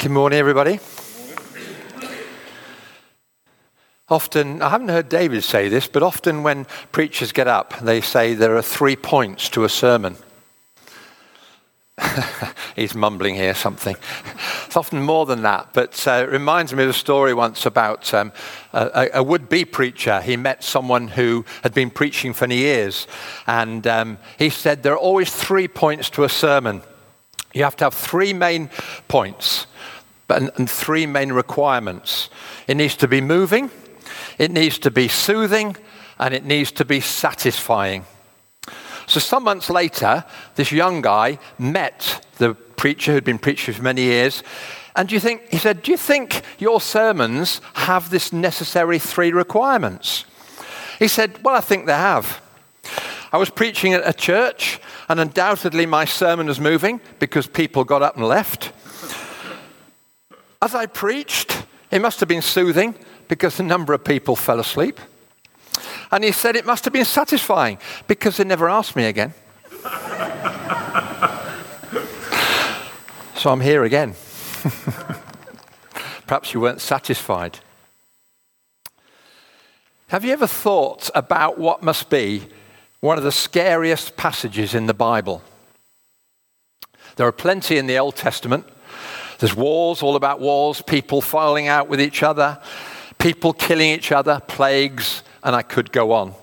Good morning, everybody. Often, I haven't heard David say this, but often when preachers get up, they say there are three points to a sermon. He's mumbling here something. It's often more than that, but uh, it reminds me of a story once about um, a, a would be preacher. He met someone who had been preaching for years, and um, he said there are always three points to a sermon. You have to have three main points and, and three main requirements. It needs to be moving, it needs to be soothing, and it needs to be satisfying. So, some months later, this young guy met the preacher who'd been preaching for many years. And do you think, he said, Do you think your sermons have this necessary three requirements? He said, Well, I think they have. I was preaching at a church, and undoubtedly my sermon was moving because people got up and left. As I preached, it must have been soothing because a number of people fell asleep. And he said it must have been satisfying because they never asked me again. so I'm here again. Perhaps you weren't satisfied. Have you ever thought about what must be one of the scariest passages in the Bible? There are plenty in the Old Testament there's wars, all about wars, people falling out with each other, people killing each other, plagues, and I could go on.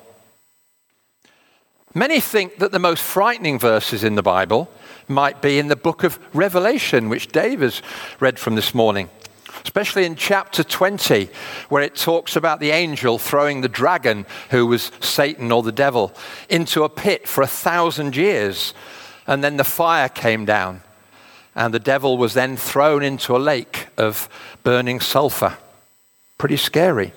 Many think that the most frightening verses in the Bible might be in the book of Revelation, which Dave has read from this morning, especially in chapter 20, where it talks about the angel throwing the dragon, who was Satan or the devil, into a pit for a thousand years. And then the fire came down and the devil was then thrown into a lake of burning sulfur. Pretty scary.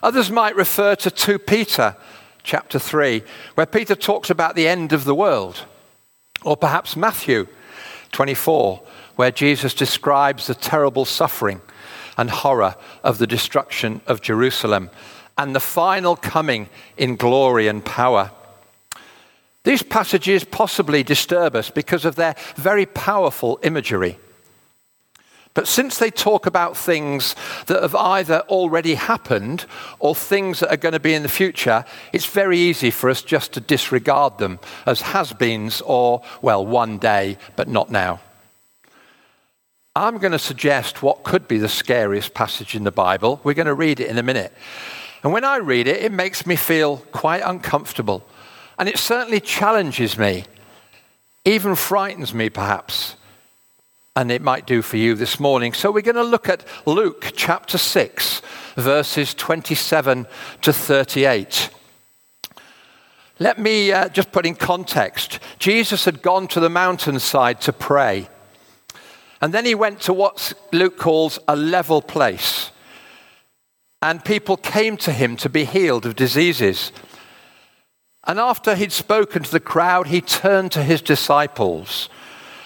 Others might refer to 2 Peter chapter 3, where Peter talks about the end of the world. Or perhaps Matthew 24, where Jesus describes the terrible suffering and horror of the destruction of Jerusalem and the final coming in glory and power. These passages possibly disturb us because of their very powerful imagery. But since they talk about things that have either already happened or things that are going to be in the future, it's very easy for us just to disregard them as has beens or, well, one day, but not now. I'm going to suggest what could be the scariest passage in the Bible. We're going to read it in a minute. And when I read it, it makes me feel quite uncomfortable and it certainly challenges me, even frightens me perhaps. And it might do for you this morning. So we're going to look at Luke chapter 6, verses 27 to 38. Let me uh, just put in context. Jesus had gone to the mountainside to pray. And then he went to what Luke calls a level place. And people came to him to be healed of diseases. And after he'd spoken to the crowd, he turned to his disciples.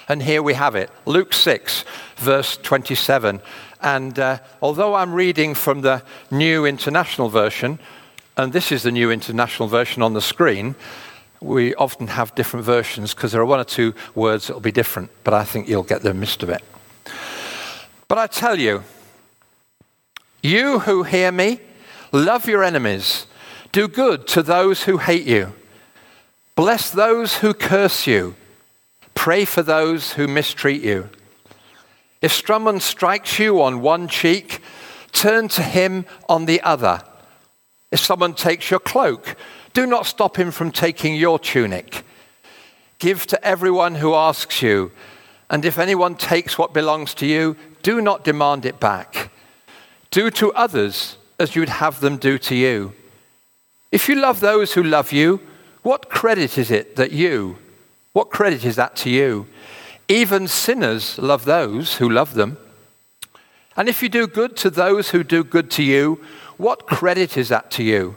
And here we have it Luke 6, verse 27. And uh, although I'm reading from the New International Version, and this is the New International Version on the screen, we often have different versions because there are one or two words that will be different, but I think you'll get the gist of it. But I tell you, you who hear me, love your enemies. Do good to those who hate you. Bless those who curse you. Pray for those who mistreat you. If someone strikes you on one cheek, turn to him on the other. If someone takes your cloak, do not stop him from taking your tunic. Give to everyone who asks you, and if anyone takes what belongs to you, do not demand it back. Do to others as you'd have them do to you. If you love those who love you, what credit is it that you, what credit is that to you? Even sinners love those who love them. And if you do good to those who do good to you, what credit is that to you?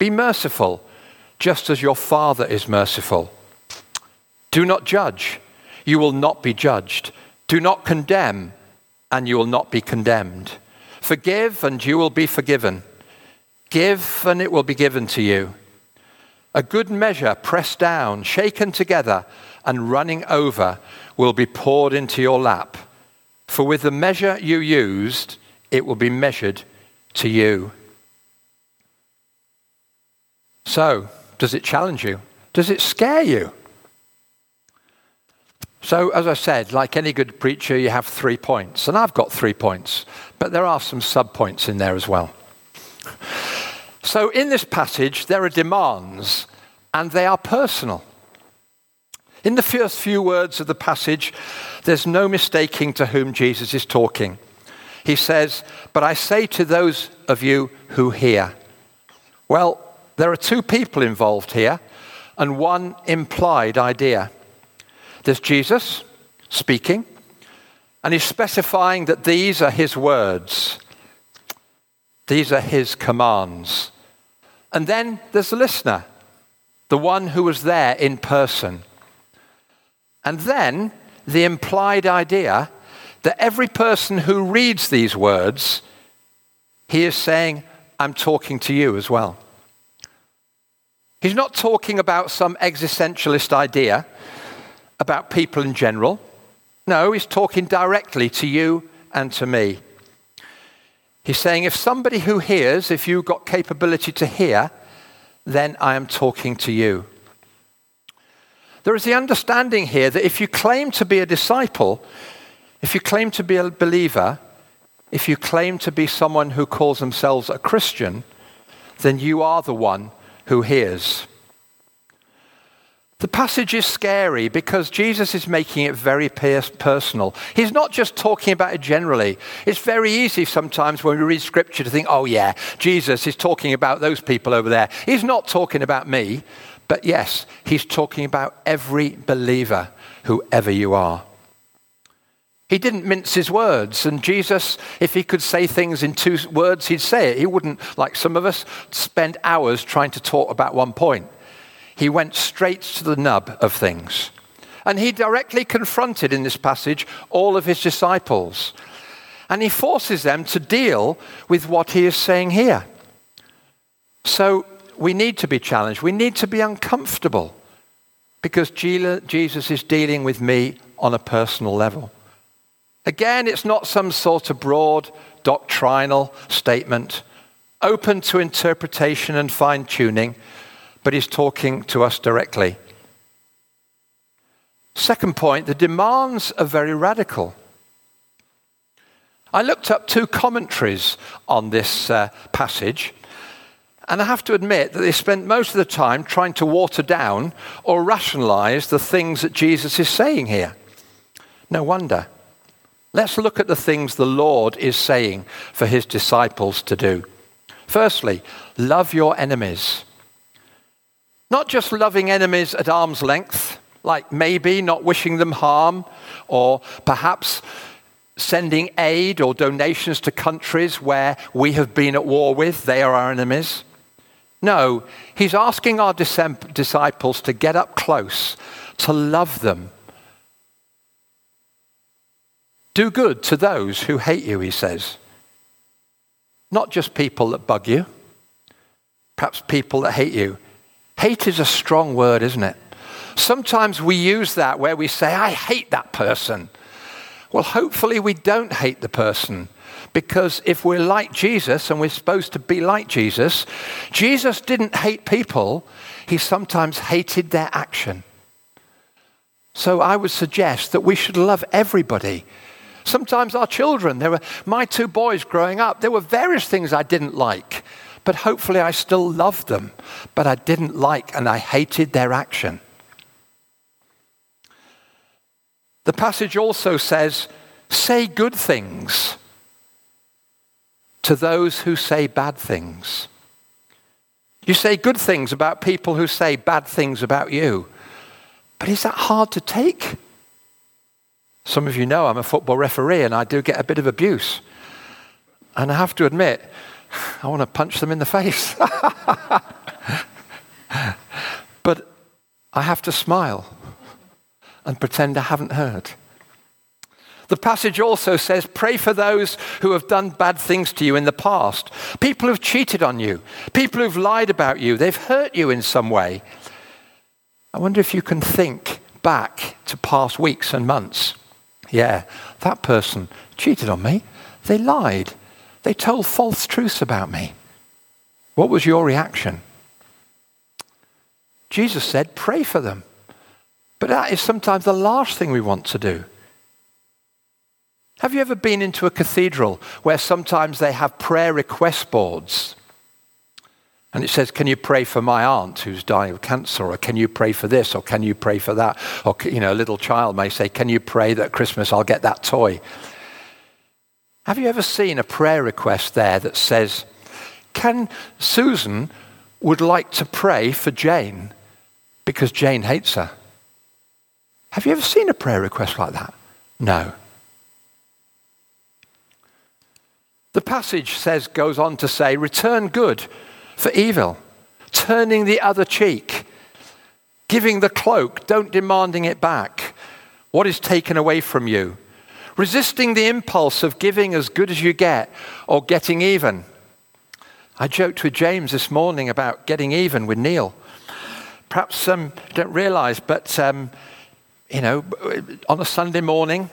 Be merciful, just as your Father is merciful. Do not judge, you will not be judged. Do not condemn, and you will not be condemned. Forgive, and you will be forgiven. Give, and it will be given to you. A good measure, pressed down, shaken together, and running over, will be poured into your lap. For with the measure you used, it will be measured to you. So, does it challenge you? Does it scare you? So, as I said, like any good preacher, you have three points. And I've got three points, but there are some sub points in there as well. So, in this passage, there are demands, and they are personal. In the first few words of the passage, there's no mistaking to whom Jesus is talking. He says, But I say to those of you who hear. Well, there are two people involved here, and one implied idea. There's Jesus speaking, and he's specifying that these are his words, these are his commands. And then there's the listener, the one who was there in person. And then the implied idea that every person who reads these words, he is saying, I'm talking to you as well. He's not talking about some existentialist idea about people in general. No, he's talking directly to you and to me. He's saying, if somebody who hears, if you've got capability to hear, then I am talking to you. There is the understanding here that if you claim to be a disciple, if you claim to be a believer, if you claim to be someone who calls themselves a Christian, then you are the one who hears. The passage is scary because Jesus is making it very personal. He's not just talking about it generally. It's very easy sometimes when we read scripture to think, oh, yeah, Jesus is talking about those people over there. He's not talking about me. But yes, he's talking about every believer, whoever you are. He didn't mince his words. And Jesus, if he could say things in two words, he'd say it. He wouldn't, like some of us, spend hours trying to talk about one point. He went straight to the nub of things. And he directly confronted in this passage all of his disciples. And he forces them to deal with what he is saying here. So we need to be challenged. We need to be uncomfortable because Jesus is dealing with me on a personal level. Again, it's not some sort of broad doctrinal statement, open to interpretation and fine tuning, but he's talking to us directly. Second point, the demands are very radical. I looked up two commentaries on this uh, passage, and I have to admit that they spent most of the time trying to water down or rationalize the things that Jesus is saying here. No wonder. Let's look at the things the Lord is saying for his disciples to do. Firstly, love your enemies. Not just loving enemies at arm's length, like maybe not wishing them harm, or perhaps sending aid or donations to countries where we have been at war with, they are our enemies. No, he's asking our disciples to get up close, to love them do good to those who hate you, he says. Not just people that bug you, perhaps people that hate you. Hate is a strong word, isn't it? Sometimes we use that where we say, I hate that person. Well, hopefully we don't hate the person. Because if we're like Jesus and we're supposed to be like Jesus, Jesus didn't hate people, he sometimes hated their action. So I would suggest that we should love everybody Sometimes our children, there were my two boys growing up, there were various things I didn't like, but hopefully I still loved them, but I didn't like and I hated their action. The passage also says, say good things to those who say bad things. You say good things about people who say bad things about you. But is that hard to take? Some of you know I'm a football referee and I do get a bit of abuse. And I have to admit, I want to punch them in the face. but I have to smile and pretend I haven't heard. The passage also says, Pray for those who have done bad things to you in the past. People who've cheated on you, people who've lied about you, they've hurt you in some way. I wonder if you can think back to past weeks and months. Yeah, that person cheated on me. They lied. They told false truths about me. What was your reaction? Jesus said, Pray for them. But that is sometimes the last thing we want to do. Have you ever been into a cathedral where sometimes they have prayer request boards? And it says, Can you pray for my aunt who's dying of cancer? Or can you pray for this? Or can you pray for that? Or, you know, a little child may say, Can you pray that Christmas I'll get that toy? Have you ever seen a prayer request there that says, Can Susan would like to pray for Jane because Jane hates her? Have you ever seen a prayer request like that? No. The passage says, goes on to say, return good for evil, turning the other cheek, giving the cloak, don't demanding it back. What is taken away from you? Resisting the impulse of giving as good as you get or getting even. I joked with James this morning about getting even with Neil. Perhaps some um, don't realize, but um, you know, on a Sunday morning,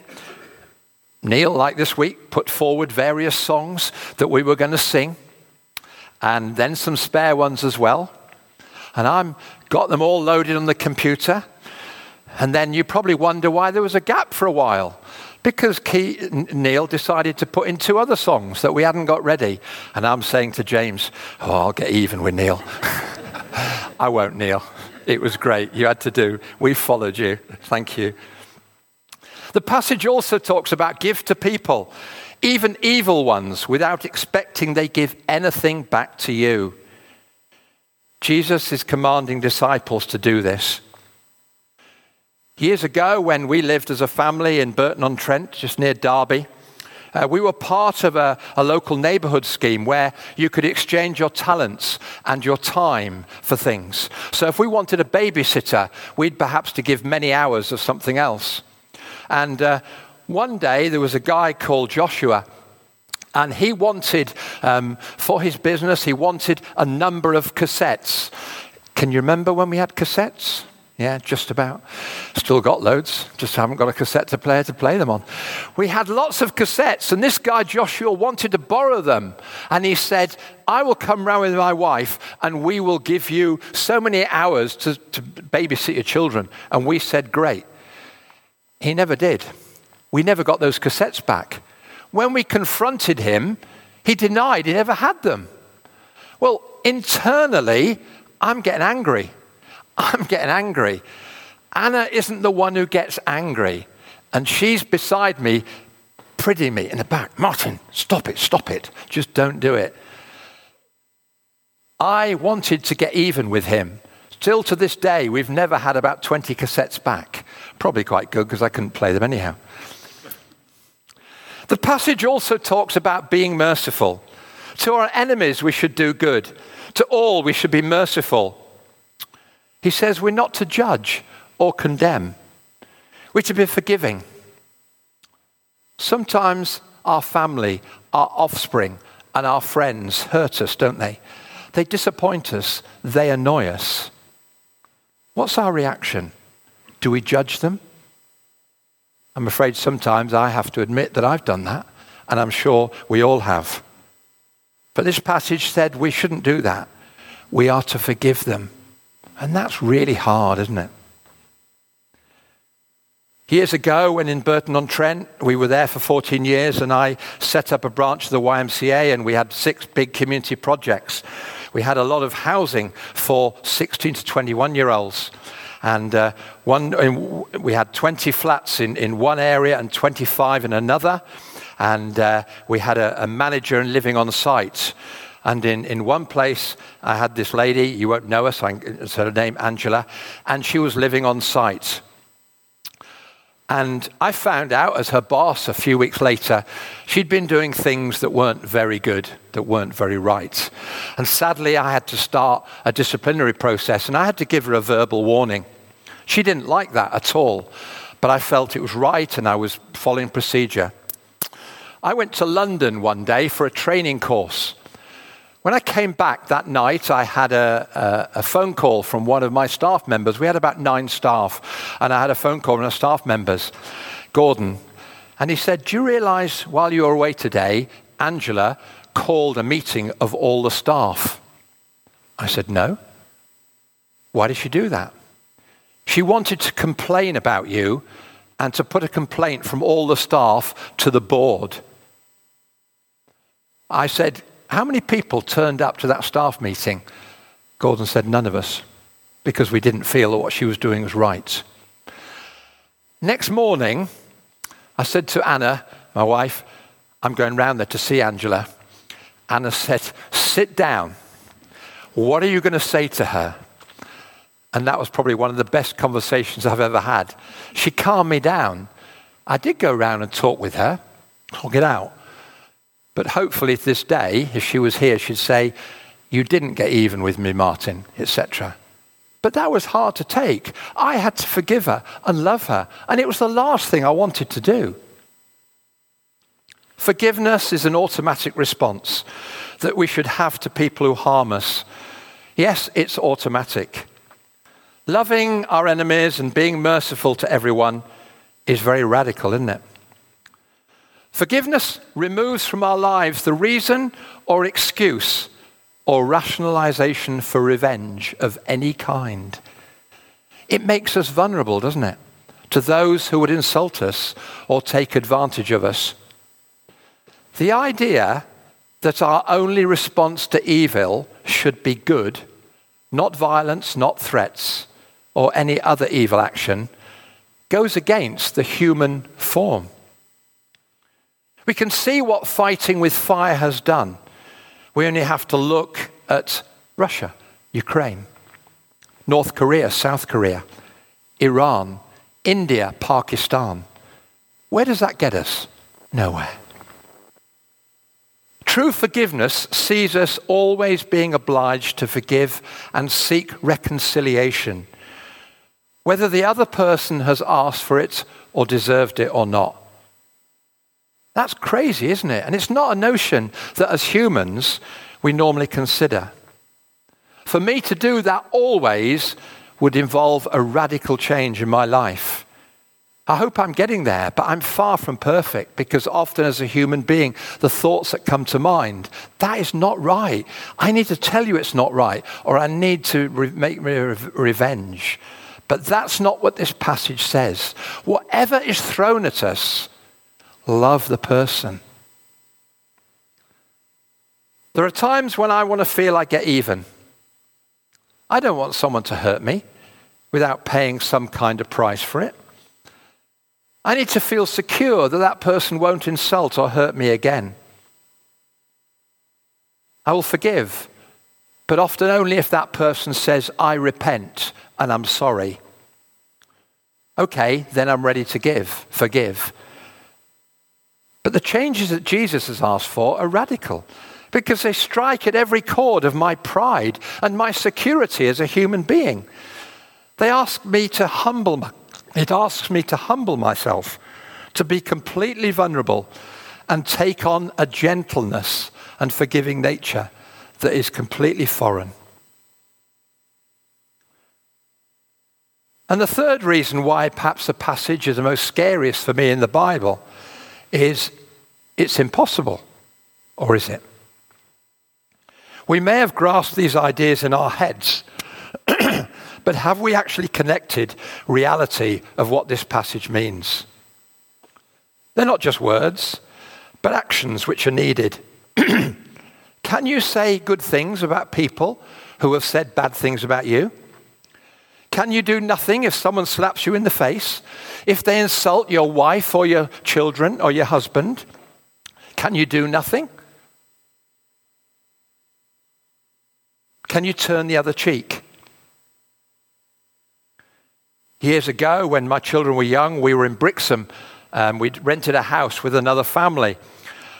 Neil, like this week, put forward various songs that we were going to sing, and then some spare ones as well. And I got them all loaded on the computer. And then you probably wonder why there was a gap for a while. Because Key, Neil decided to put in two other songs that we hadn't got ready. And I'm saying to James, Oh, I'll get even with Neil. I won't, Neil. It was great. You had to do. We followed you. Thank you. The passage also talks about give to people, even evil ones, without expecting they give anything back to you. Jesus is commanding disciples to do this. Years ago, when we lived as a family in Burton on Trent, just near Derby, uh, we were part of a, a, local neighborhood scheme where you could exchange your talents and your time for things. So if we wanted a babysitter, we'd perhaps to give many hours of something else. And uh, one day there was a guy called Joshua. And he wanted, um, for his business, he wanted a number of cassettes. Can you remember when we had cassettes? Yeah, just about. Still got loads, just haven't got a cassette to player to play them on. We had lots of cassettes, and this guy Joshua wanted to borrow them. And he said, I will come round with my wife, and we will give you so many hours to, to babysit your children. And we said, Great. He never did. We never got those cassettes back. When we confronted him, he denied he never had them. Well, internally, I'm getting angry. I'm getting angry. Anna isn't the one who gets angry. And she's beside me, pretty me in the back. Martin, stop it, stop it. Just don't do it. I wanted to get even with him. Still to this day, we've never had about 20 cassettes back. Probably quite good because I couldn't play them anyhow. The passage also talks about being merciful. To our enemies, we should do good. To all, we should be merciful. He says we're not to judge or condemn, we're to be forgiving. Sometimes our family, our offspring, and our friends hurt us, don't they? They disappoint us, they annoy us. What's our reaction? Do we judge them? I'm afraid sometimes I have to admit that I've done that, and I'm sure we all have. But this passage said we shouldn't do that. We are to forgive them. And that's really hard, isn't it? Years ago, when in Burton on Trent, we were there for 14 years, and I set up a branch of the YMCA, and we had six big community projects. We had a lot of housing for 16 to 21 year olds. And uh, one, we had 20 flats in, in one area and 25 in another. And uh, we had a, a manager living on site. And in, in one place, I had this lady, you won't know her, so her name, Angela, and she was living on site. And I found out as her boss a few weeks later, she'd been doing things that weren't very good, that weren't very right. And sadly, I had to start a disciplinary process and I had to give her a verbal warning. She didn't like that at all, but I felt it was right and I was following procedure. I went to London one day for a training course. When I came back that night, I had a, a, a, phone call from one of my staff members. We had about nine staff, and I had a phone call from of staff members, Gordon. And he said, Do you realize while you were away today, Angela called a meeting of all the staff? I said, No. Why did she do that? She wanted to complain about you and to put a complaint from all the staff to the board. I said, how many people turned up to that staff meeting? Gordon said, None of us, because we didn't feel that what she was doing was right. Next morning, I said to Anna, my wife, I'm going round there to see Angela. Anna said, Sit down. What are you going to say to her? And that was probably one of the best conversations I've ever had. She calmed me down. I did go round and talk with her, talk it out. But hopefully, this day, if she was here, she'd say, You didn't get even with me, Martin, etc. But that was hard to take. I had to forgive her and love her, and it was the last thing I wanted to do. Forgiveness is an automatic response that we should have to people who harm us. Yes, it's automatic. Loving our enemies and being merciful to everyone is very radical, isn't it? Forgiveness removes from our lives the reason or excuse or rationalization for revenge of any kind. It makes us vulnerable, doesn't it, to those who would insult us or take advantage of us. The idea that our only response to evil should be good, not violence, not threats, or any other evil action, goes against the human form. We can see what fighting with fire has done. We only have to look at Russia, Ukraine, North Korea, South Korea, Iran, India, Pakistan. Where does that get us? Nowhere. True forgiveness sees us always being obliged to forgive and seek reconciliation, whether the other person has asked for it or deserved it or not. That's crazy, isn't it? And it's not a notion that as humans we normally consider. For me to do that always would involve a radical change in my life. I hope I'm getting there, but I'm far from perfect because often as a human being, the thoughts that come to mind, that is not right. I need to tell you it's not right, or I need to re- make re- revenge. But that's not what this passage says. Whatever is thrown at us, love the person. There are times when I want to feel I get even. I don't want someone to hurt me without paying some kind of price for it. I need to feel secure that that person won't insult or hurt me again. I will forgive, but often only if that person says, I repent and I'm sorry. Okay, then I'm ready to give, forgive. But the changes that Jesus has asked for are radical because they strike at every chord of my pride and my security as a human being. They ask me to humble, it asks me to humble myself, to be completely vulnerable and take on a gentleness and forgiving nature that is completely foreign. And the third reason why perhaps the passage is the most scariest for me in the Bible is it's impossible. Or is it? We may have grasped these ideas in our heads, but have we actually connected reality of what this passage means? They're not just words, but actions which are needed. Can you say good things about people who have said bad things about you? Can you do nothing if someone slaps you in the face? If they insult your wife or your children or your husband? Can you do nothing? Can you turn the other cheek? Years ago, when my children were young, we were in Brixham. Um, we'd rented a house with another family.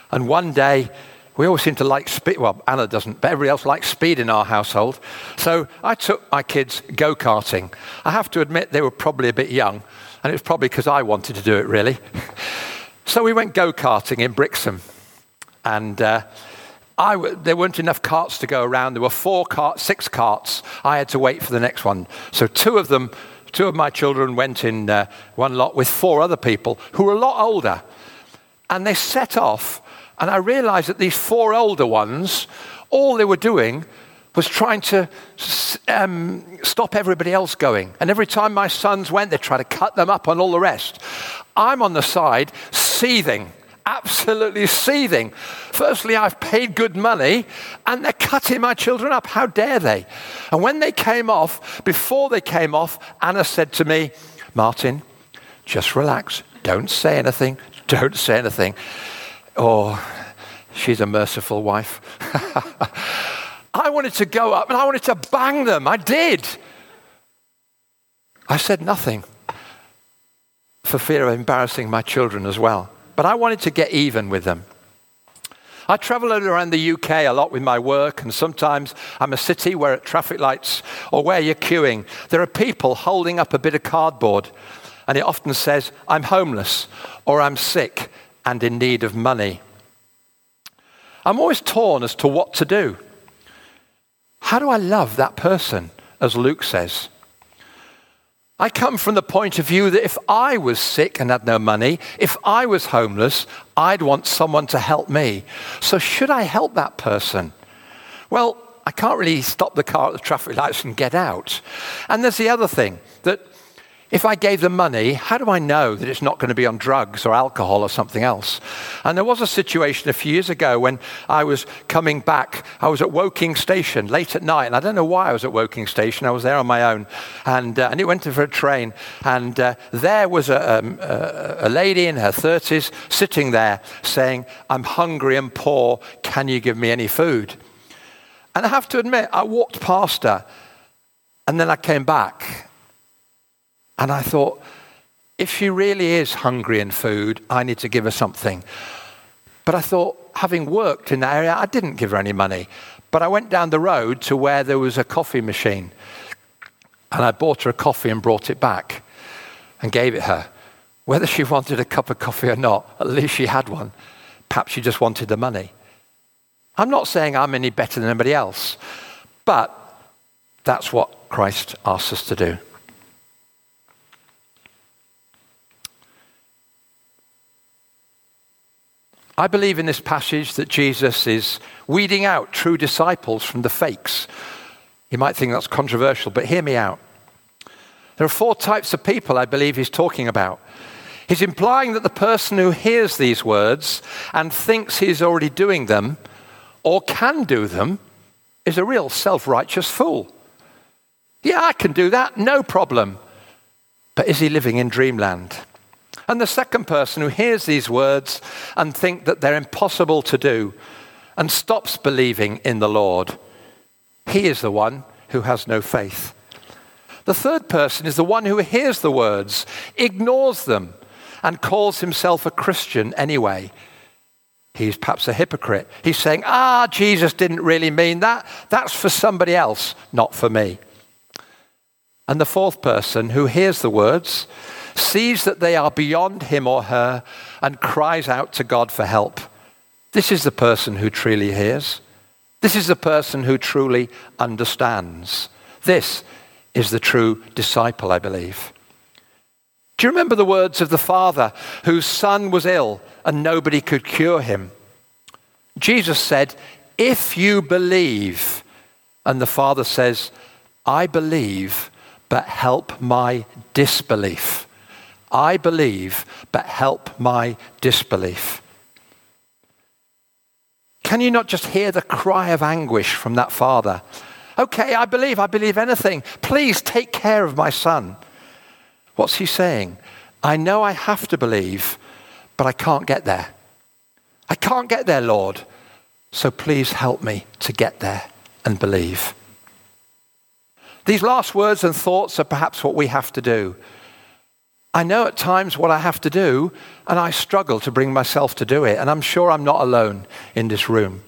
And one day, we always seem to like speed. Well, Anna doesn't, but everybody else likes speed in our household. So I took my kids go karting. I have to admit, they were probably a bit young, and it was probably because I wanted to do it, really. so we went go karting in Brixham. And uh, there weren't enough carts to go around. There were four carts, six carts. I had to wait for the next one. So two of them, two of my children went in uh, one lot with four other people who were a lot older. And they set off and I realized that these four older ones, all they were doing was trying to um, stop everybody else going. And every time my sons went, they tried to cut them up on all the rest. I'm on the side, seething, absolutely seething. Firstly, I've paid good money, and they're cutting my children up. How dare they? And when they came off, before they came off, Anna said to me, Martin, just relax. Don't say anything. Don't say anything. Oh, she's a merciful wife. I wanted to go up and I wanted to bang them. I did. I said nothing for fear of embarrassing my children as well. But I wanted to get even with them. I travel around the UK a lot with my work, and sometimes I'm a city where at traffic lights or where you're queuing, there are people holding up a bit of cardboard, and it often says, I'm homeless or I'm sick and in need of money. I'm always torn as to what to do. How do I love that person, as Luke says? I come from the point of view that if I was sick and had no money, if I was homeless, I'd want someone to help me. So, should I help that person? Well, I can't really stop the car at the traffic lights and get out. And there's the other thing that if I gave them money, how do I know that it's not going to be on drugs or alcohol or something else? And there was a situation a few years ago when I was coming back. I was at Woking Station late at night, and I don't know why I was at Woking Station. I was there on my own, and, uh, and it went for a train. And uh, there was a, um, a, a lady in her 30s sitting there saying, I'm hungry and poor. Can you give me any food? And I have to admit, I walked past her, and then I came back and I thought, if she really is hungry in food, I need to give her something. But I thought, having worked in that area, I didn't give her any money. But I went down the road to where there was a coffee machine. And I bought her a coffee and brought it back and gave it her. Whether she wanted a cup of coffee or not, at least she had one. Perhaps she just wanted the money. I'm not saying I'm any better than anybody else, but that's what Christ asks us to do. I believe in this passage that Jesus is weeding out true disciples from the fakes. You might think that's controversial, but hear me out. There are four types of people I believe he's talking about. He's implying that the person who hears these words and thinks he's already doing them or can do them is a real self righteous fool. Yeah, I can do that, no problem. But is he living in dreamland? And the second person who hears these words and think that they're impossible to do and stops believing in the Lord, he is the one who has no faith. The third person is the one who hears the words, ignores them, and calls himself a Christian anyway. He's perhaps a hypocrite. He's saying, Ah, Jesus didn't really mean that. That's for somebody else, not for me. And the fourth person who hears the words sees that they are beyond him or her, and cries out to God for help. This is the person who truly hears. This is the person who truly understands. This is the true disciple, I believe. Do you remember the words of the father whose son was ill and nobody could cure him? Jesus said, If you believe, and the father says, I believe, but help my disbelief. I believe, but help my disbelief. Can you not just hear the cry of anguish from that father? Okay, I believe, I believe anything. Please take care of my son. What's he saying? I know I have to believe, but I can't get there. I can't get there, Lord. So please help me to get there and believe. These last words and thoughts are perhaps what we have to do. I know at times what I have to do, and I struggle to bring myself to do it, and I'm sure I'm not alone in this room.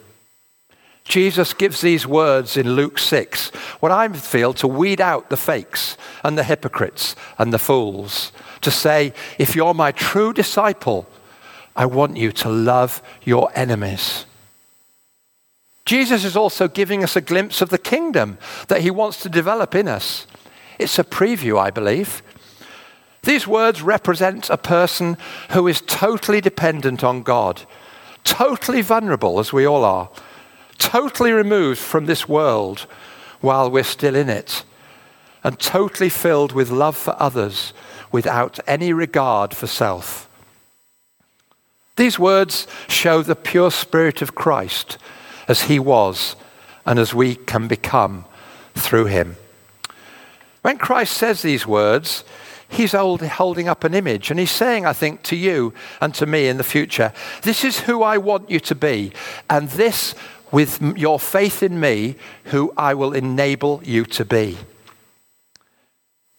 Jesus gives these words in Luke 6, what I feel to weed out the fakes and the hypocrites and the fools, to say, if you're my true disciple, I want you to love your enemies. Jesus is also giving us a glimpse of the kingdom that he wants to develop in us. It's a preview, I believe. These words represent a person who is totally dependent on God, totally vulnerable, as we all are, totally removed from this world while we're still in it, and totally filled with love for others without any regard for self. These words show the pure spirit of Christ as he was and as we can become through him. When Christ says these words, he's holding up an image and he's saying, I think, to you and to me in the future, this is who I want you to be, and this, with your faith in me, who I will enable you to be.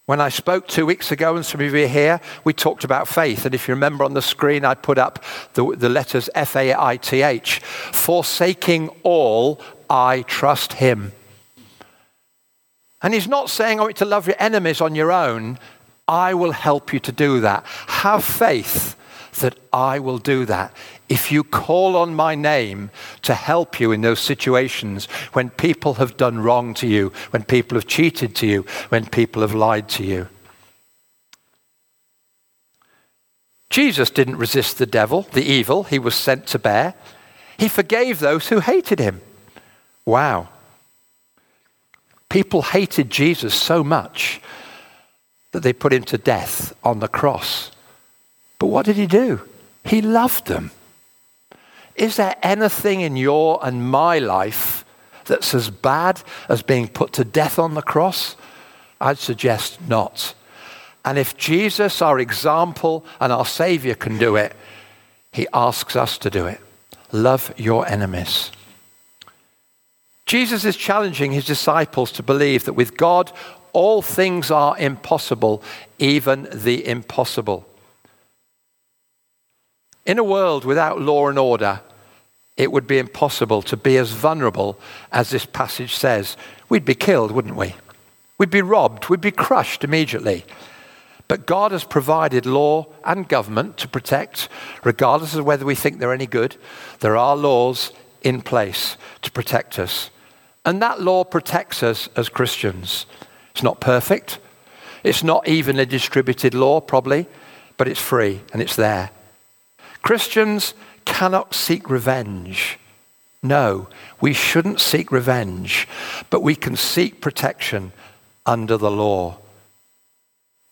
When I spoke two weeks ago, and some of you here, we talked about faith. And if you remember on the screen, I put up the, the letters F A I T H. Forsaking all, I trust him. And he's not saying, I want you to love your enemies on your own. I will help you to do that. Have faith that I will do that if you call on my name to help you in those situations when people have done wrong to you, when people have cheated to you, when people have lied to you. Jesus didn't resist the devil, the evil he was sent to bear. He forgave those who hated him. Wow. People hated Jesus so much that they put him to death on the cross. But what did he do? He loved them. Is there anything in your and my life that's as bad as being put to death on the cross? I'd suggest not. And if Jesus, our example and our Savior, can do it, he asks us to do it. Love your enemies. Jesus is challenging his disciples to believe that with God, all things are impossible, even the impossible. In a world without law and order, it would be impossible to be as vulnerable as this passage says. We'd be killed, wouldn't we? We'd be robbed, we'd be crushed immediately. But God has provided law and government to protect, regardless of whether we think they're any good. There are laws in place to protect us. And that law protects us as Christians. It's not perfect. It's not evenly distributed law, probably, but it's free and it's there. Christians cannot seek revenge. No, we shouldn't seek revenge, but we can seek protection under the law.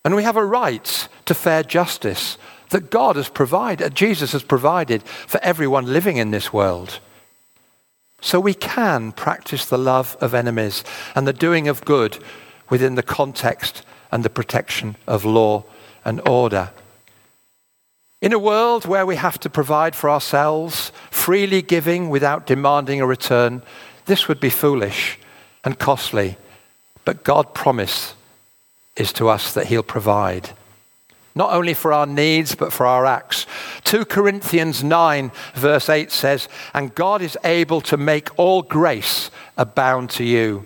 And we have a right to fair justice that God has provided, uh, Jesus has provided for everyone living in this world. So we can practice the love of enemies and the doing of good within the context and the protection of law and order. In a world where we have to provide for ourselves, freely giving without demanding a return, this would be foolish and costly. But God promise is to us that He'll provide. Not only for our needs, but for our acts. 2 Corinthians 9, verse 8 says, And God is able to make all grace abound to you,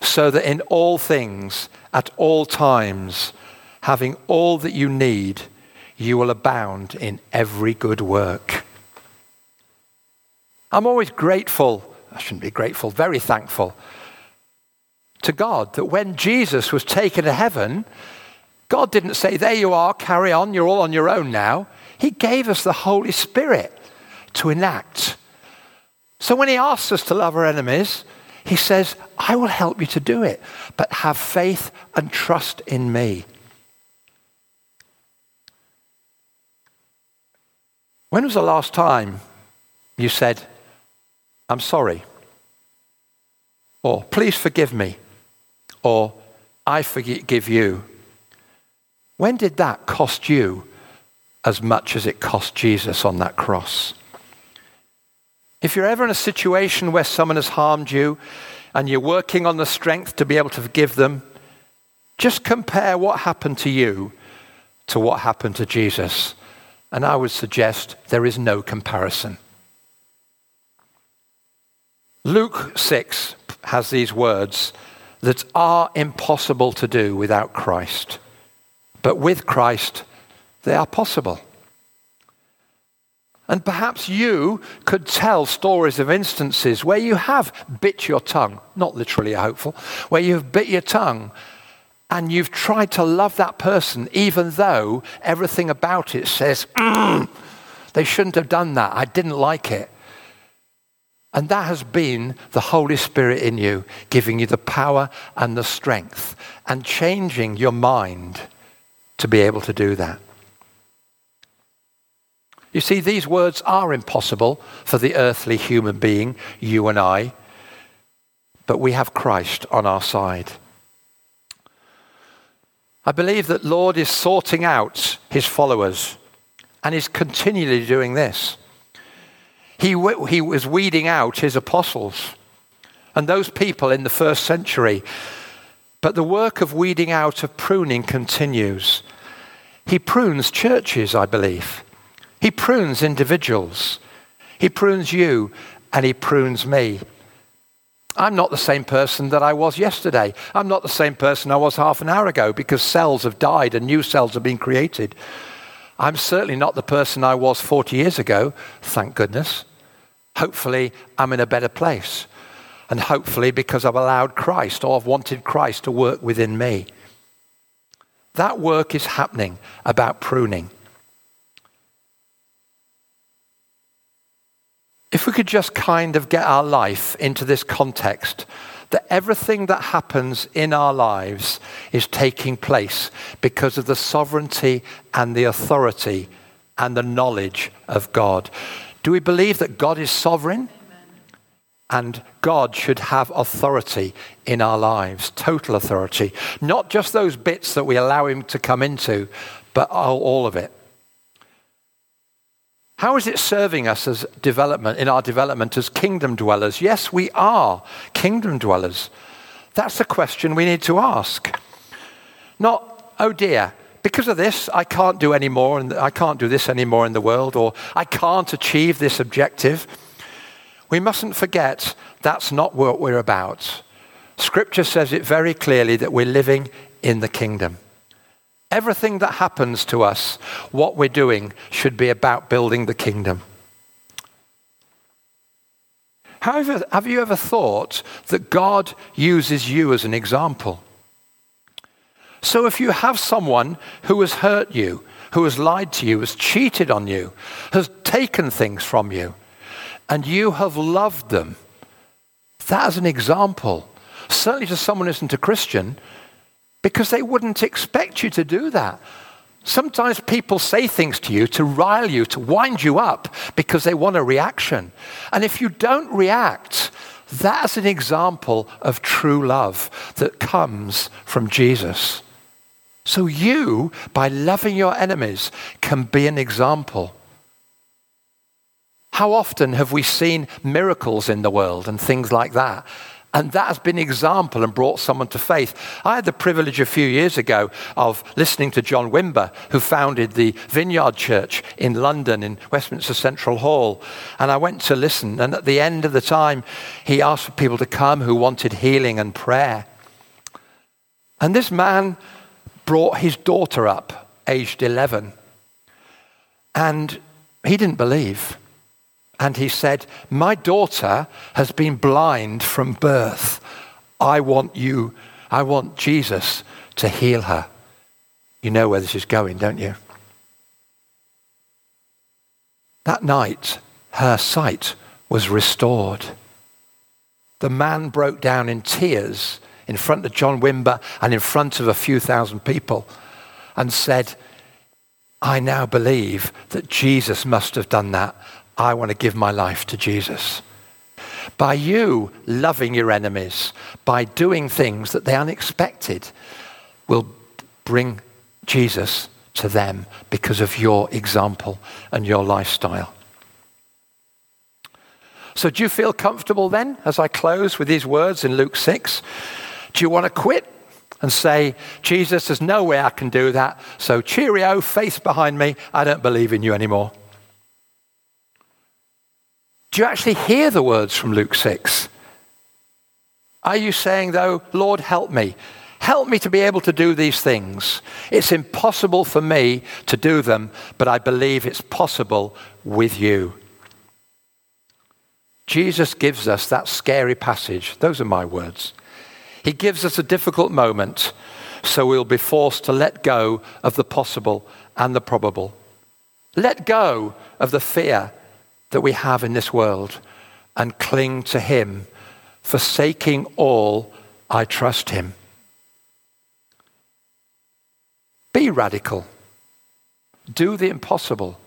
so that in all things, at all times, having all that you need, you will abound in every good work. I'm always grateful, I shouldn't be grateful, very thankful to God that when Jesus was taken to heaven, God didn't say, There you are, carry on, you're all on your own now. He gave us the Holy Spirit to enact. So when He asks us to love our enemies, He says, I will help you to do it, but have faith and trust in me. When was the last time you said, I'm sorry? Or please forgive me? Or I forgive you? When did that cost you as much as it cost Jesus on that cross? If you're ever in a situation where someone has harmed you, and you're working on the strength to be able to forgive them, just compare what happened to you to what happened to Jesus. And I would suggest there is no comparison. Luke 6 has these words that are impossible to do without Christ. But with Christ, they are possible. And perhaps you could tell stories of instances where you have bit your tongue, not literally hopeful, where you've bit your tongue and you've tried to love that person even though everything about it says, mm, they shouldn't have done that. I didn't like it. And that has been the Holy Spirit in you, giving you the power and the strength and changing your mind to be able to do that. You see, these words are impossible for the earthly human being, you and I, but we have Christ on our side. I believe that Lord is sorting out his followers and is continually doing this. He, he was weeding out his apostles and those people in the first century. But the work of weeding out, of pruning, continues. He prunes churches, I believe. He prunes individuals. He prunes you and he prunes me. I'm not the same person that I was yesterday. I'm not the same person I was half an hour ago because cells have died and new cells have been created. I'm certainly not the person I was 40 years ago, thank goodness. Hopefully, I'm in a better place. And hopefully, because I've allowed Christ or I've wanted Christ to work within me. That work is happening about pruning. If we could just kind of get our life into this context that everything that happens in our lives is taking place because of the sovereignty and the authority and the knowledge of God. Do we believe that God is sovereign? And God should have authority in our lives, total authority. Not just those bits that we allow Him to come into, but all, of it. How is it serving us as development, in our development as kingdom dwellers? Yes, we are kingdom dwellers. That's the question we need to ask. Not, oh dear, because of this, I can't do any more, and I can't do this anymore in the world, or I can't achieve this objective. We mustn't forget that's not what we're about. Scripture says it very clearly that we're living in the kingdom. Everything that happens to us, what we're doing, should be about building the kingdom. However, have you ever thought that God uses you as an example? So if you have someone who has hurt you, who has lied to you, has cheated on you, has taken things from you, and you have loved them, that is an example. Certainly to someone who isn't a Christian, because they wouldn't expect you to do that. Sometimes people say things to you to rile you, to wind you up because they want a reaction. And if you don't react, that's an example of true love that comes from Jesus. So you, by loving your enemies, can be an example. How often have we seen miracles in the world and things like that? And that has been example and brought someone to faith. I had the privilege a few years ago of listening to John Wimber, who founded the Vineyard Church in London, in Westminster Central Hall. And I went to listen. And at the end of the time, he asked for people to come who wanted healing and prayer. And this man brought his daughter up, aged 11. And he didn't believe and he said, My daughter has been blind from birth. I want you, I want Jesus to heal her. You know where this is going, don't you? That night, her sight was restored. The man broke down in tears in front of John Wimber and in front of a few thousand people and said, I now believe that Jesus must have done that I want to give my life to Jesus. By you loving your enemies, by doing things that they unexpected, will bring Jesus to them because of your example and your lifestyle. So, do you feel comfortable then as I close with these words in Luke 6? Do you want to quit and say, Jesus, there's no way I can do that. So, cheerio, face behind me. I don't believe in you anymore. Do you actually hear the words from Luke 6? Are you saying, though, Lord, help me? Help me to be able to do these things. It's impossible for me to do them, but I believe it's possible with you. Jesus gives us that scary passage. Those are my words. He gives us a difficult moment, so we'll be forced to let go of the possible and the probable. Let go of the fear that we have in this world and cling to Him. Forsaking all, I trust Him. Be radical. Do the impossible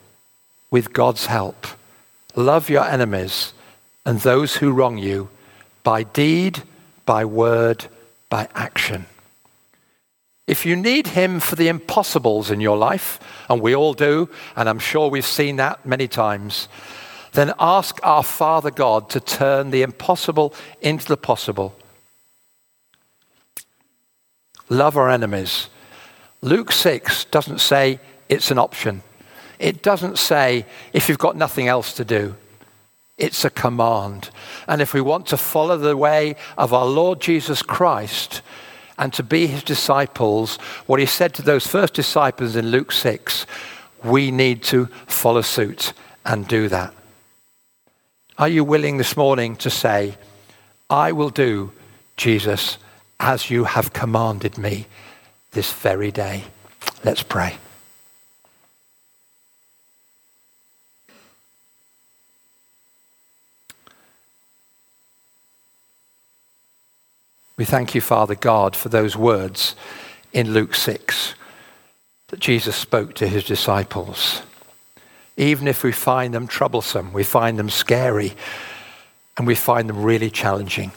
with God's help. Love your enemies and those who wrong you by deed, by word, by action. If you need Him for the impossibles in your life, and we all do, and I'm sure we've seen that many times, then ask our Father God to turn the impossible into the possible. Love our enemies. Luke 6 doesn't say it's an option. It doesn't say if you've got nothing else to do. It's a command. And if we want to follow the way of our Lord Jesus Christ and to be his disciples, what he said to those first disciples in Luke 6, we need to follow suit and do that. Are you willing this morning to say, I will do, Jesus, as you have commanded me this very day? Let's pray. We thank you, Father God, for those words in Luke 6 that Jesus spoke to his disciples even if we find them troublesome, we find them scary, and we find them really challenging.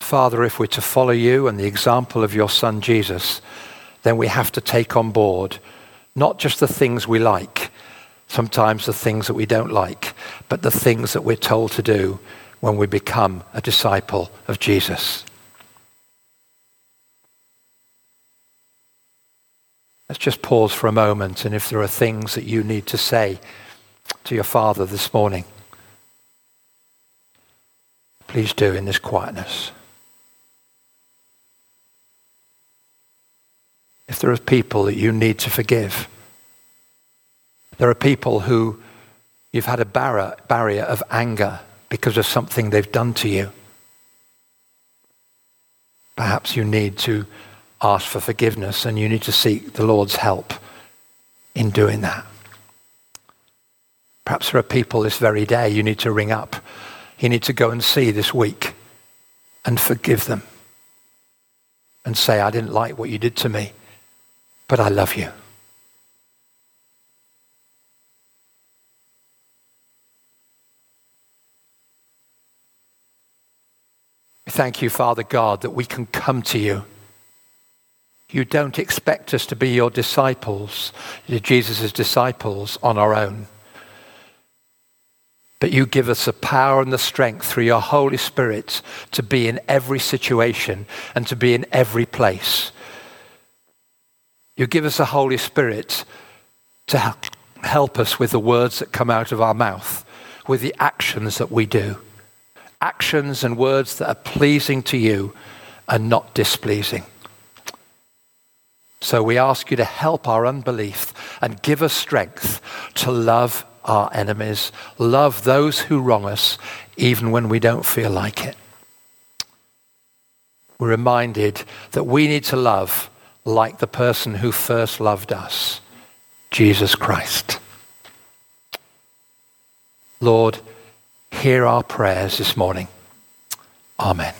Father, if we're to follow you and the example of your Son Jesus, then we have to take on board not just the things we like, sometimes the things that we don't like, but the things that we're told to do when we become a disciple of Jesus. Let's just pause for a moment, and if there are things that you need to say to your Father this morning, please do in this quietness. If there are people that you need to forgive, there are people who you've had a barrier of anger because of something they've done to you. Perhaps you need to ask for forgiveness and you need to seek the Lord's help in doing that. Perhaps there are people this very day you need to ring up. You need to go and see this week and forgive them and say, I didn't like what you did to me, but I love you. Thank you, Father God, that we can come to you you don't expect us to be your disciples, Jesus' disciples, on our own. But you give us the power and the strength through your Holy Spirit to be in every situation and to be in every place. You give us the Holy Spirit to help us with the words that come out of our mouth, with the actions that we do. Actions and words that are pleasing to you and not displeasing. So we ask you to help our unbelief and give us strength to love our enemies, love those who wrong us, even when we don't feel like it. We're reminded that we need to love like the person who first loved us, Jesus Christ. Lord, hear our prayers this morning. Amen.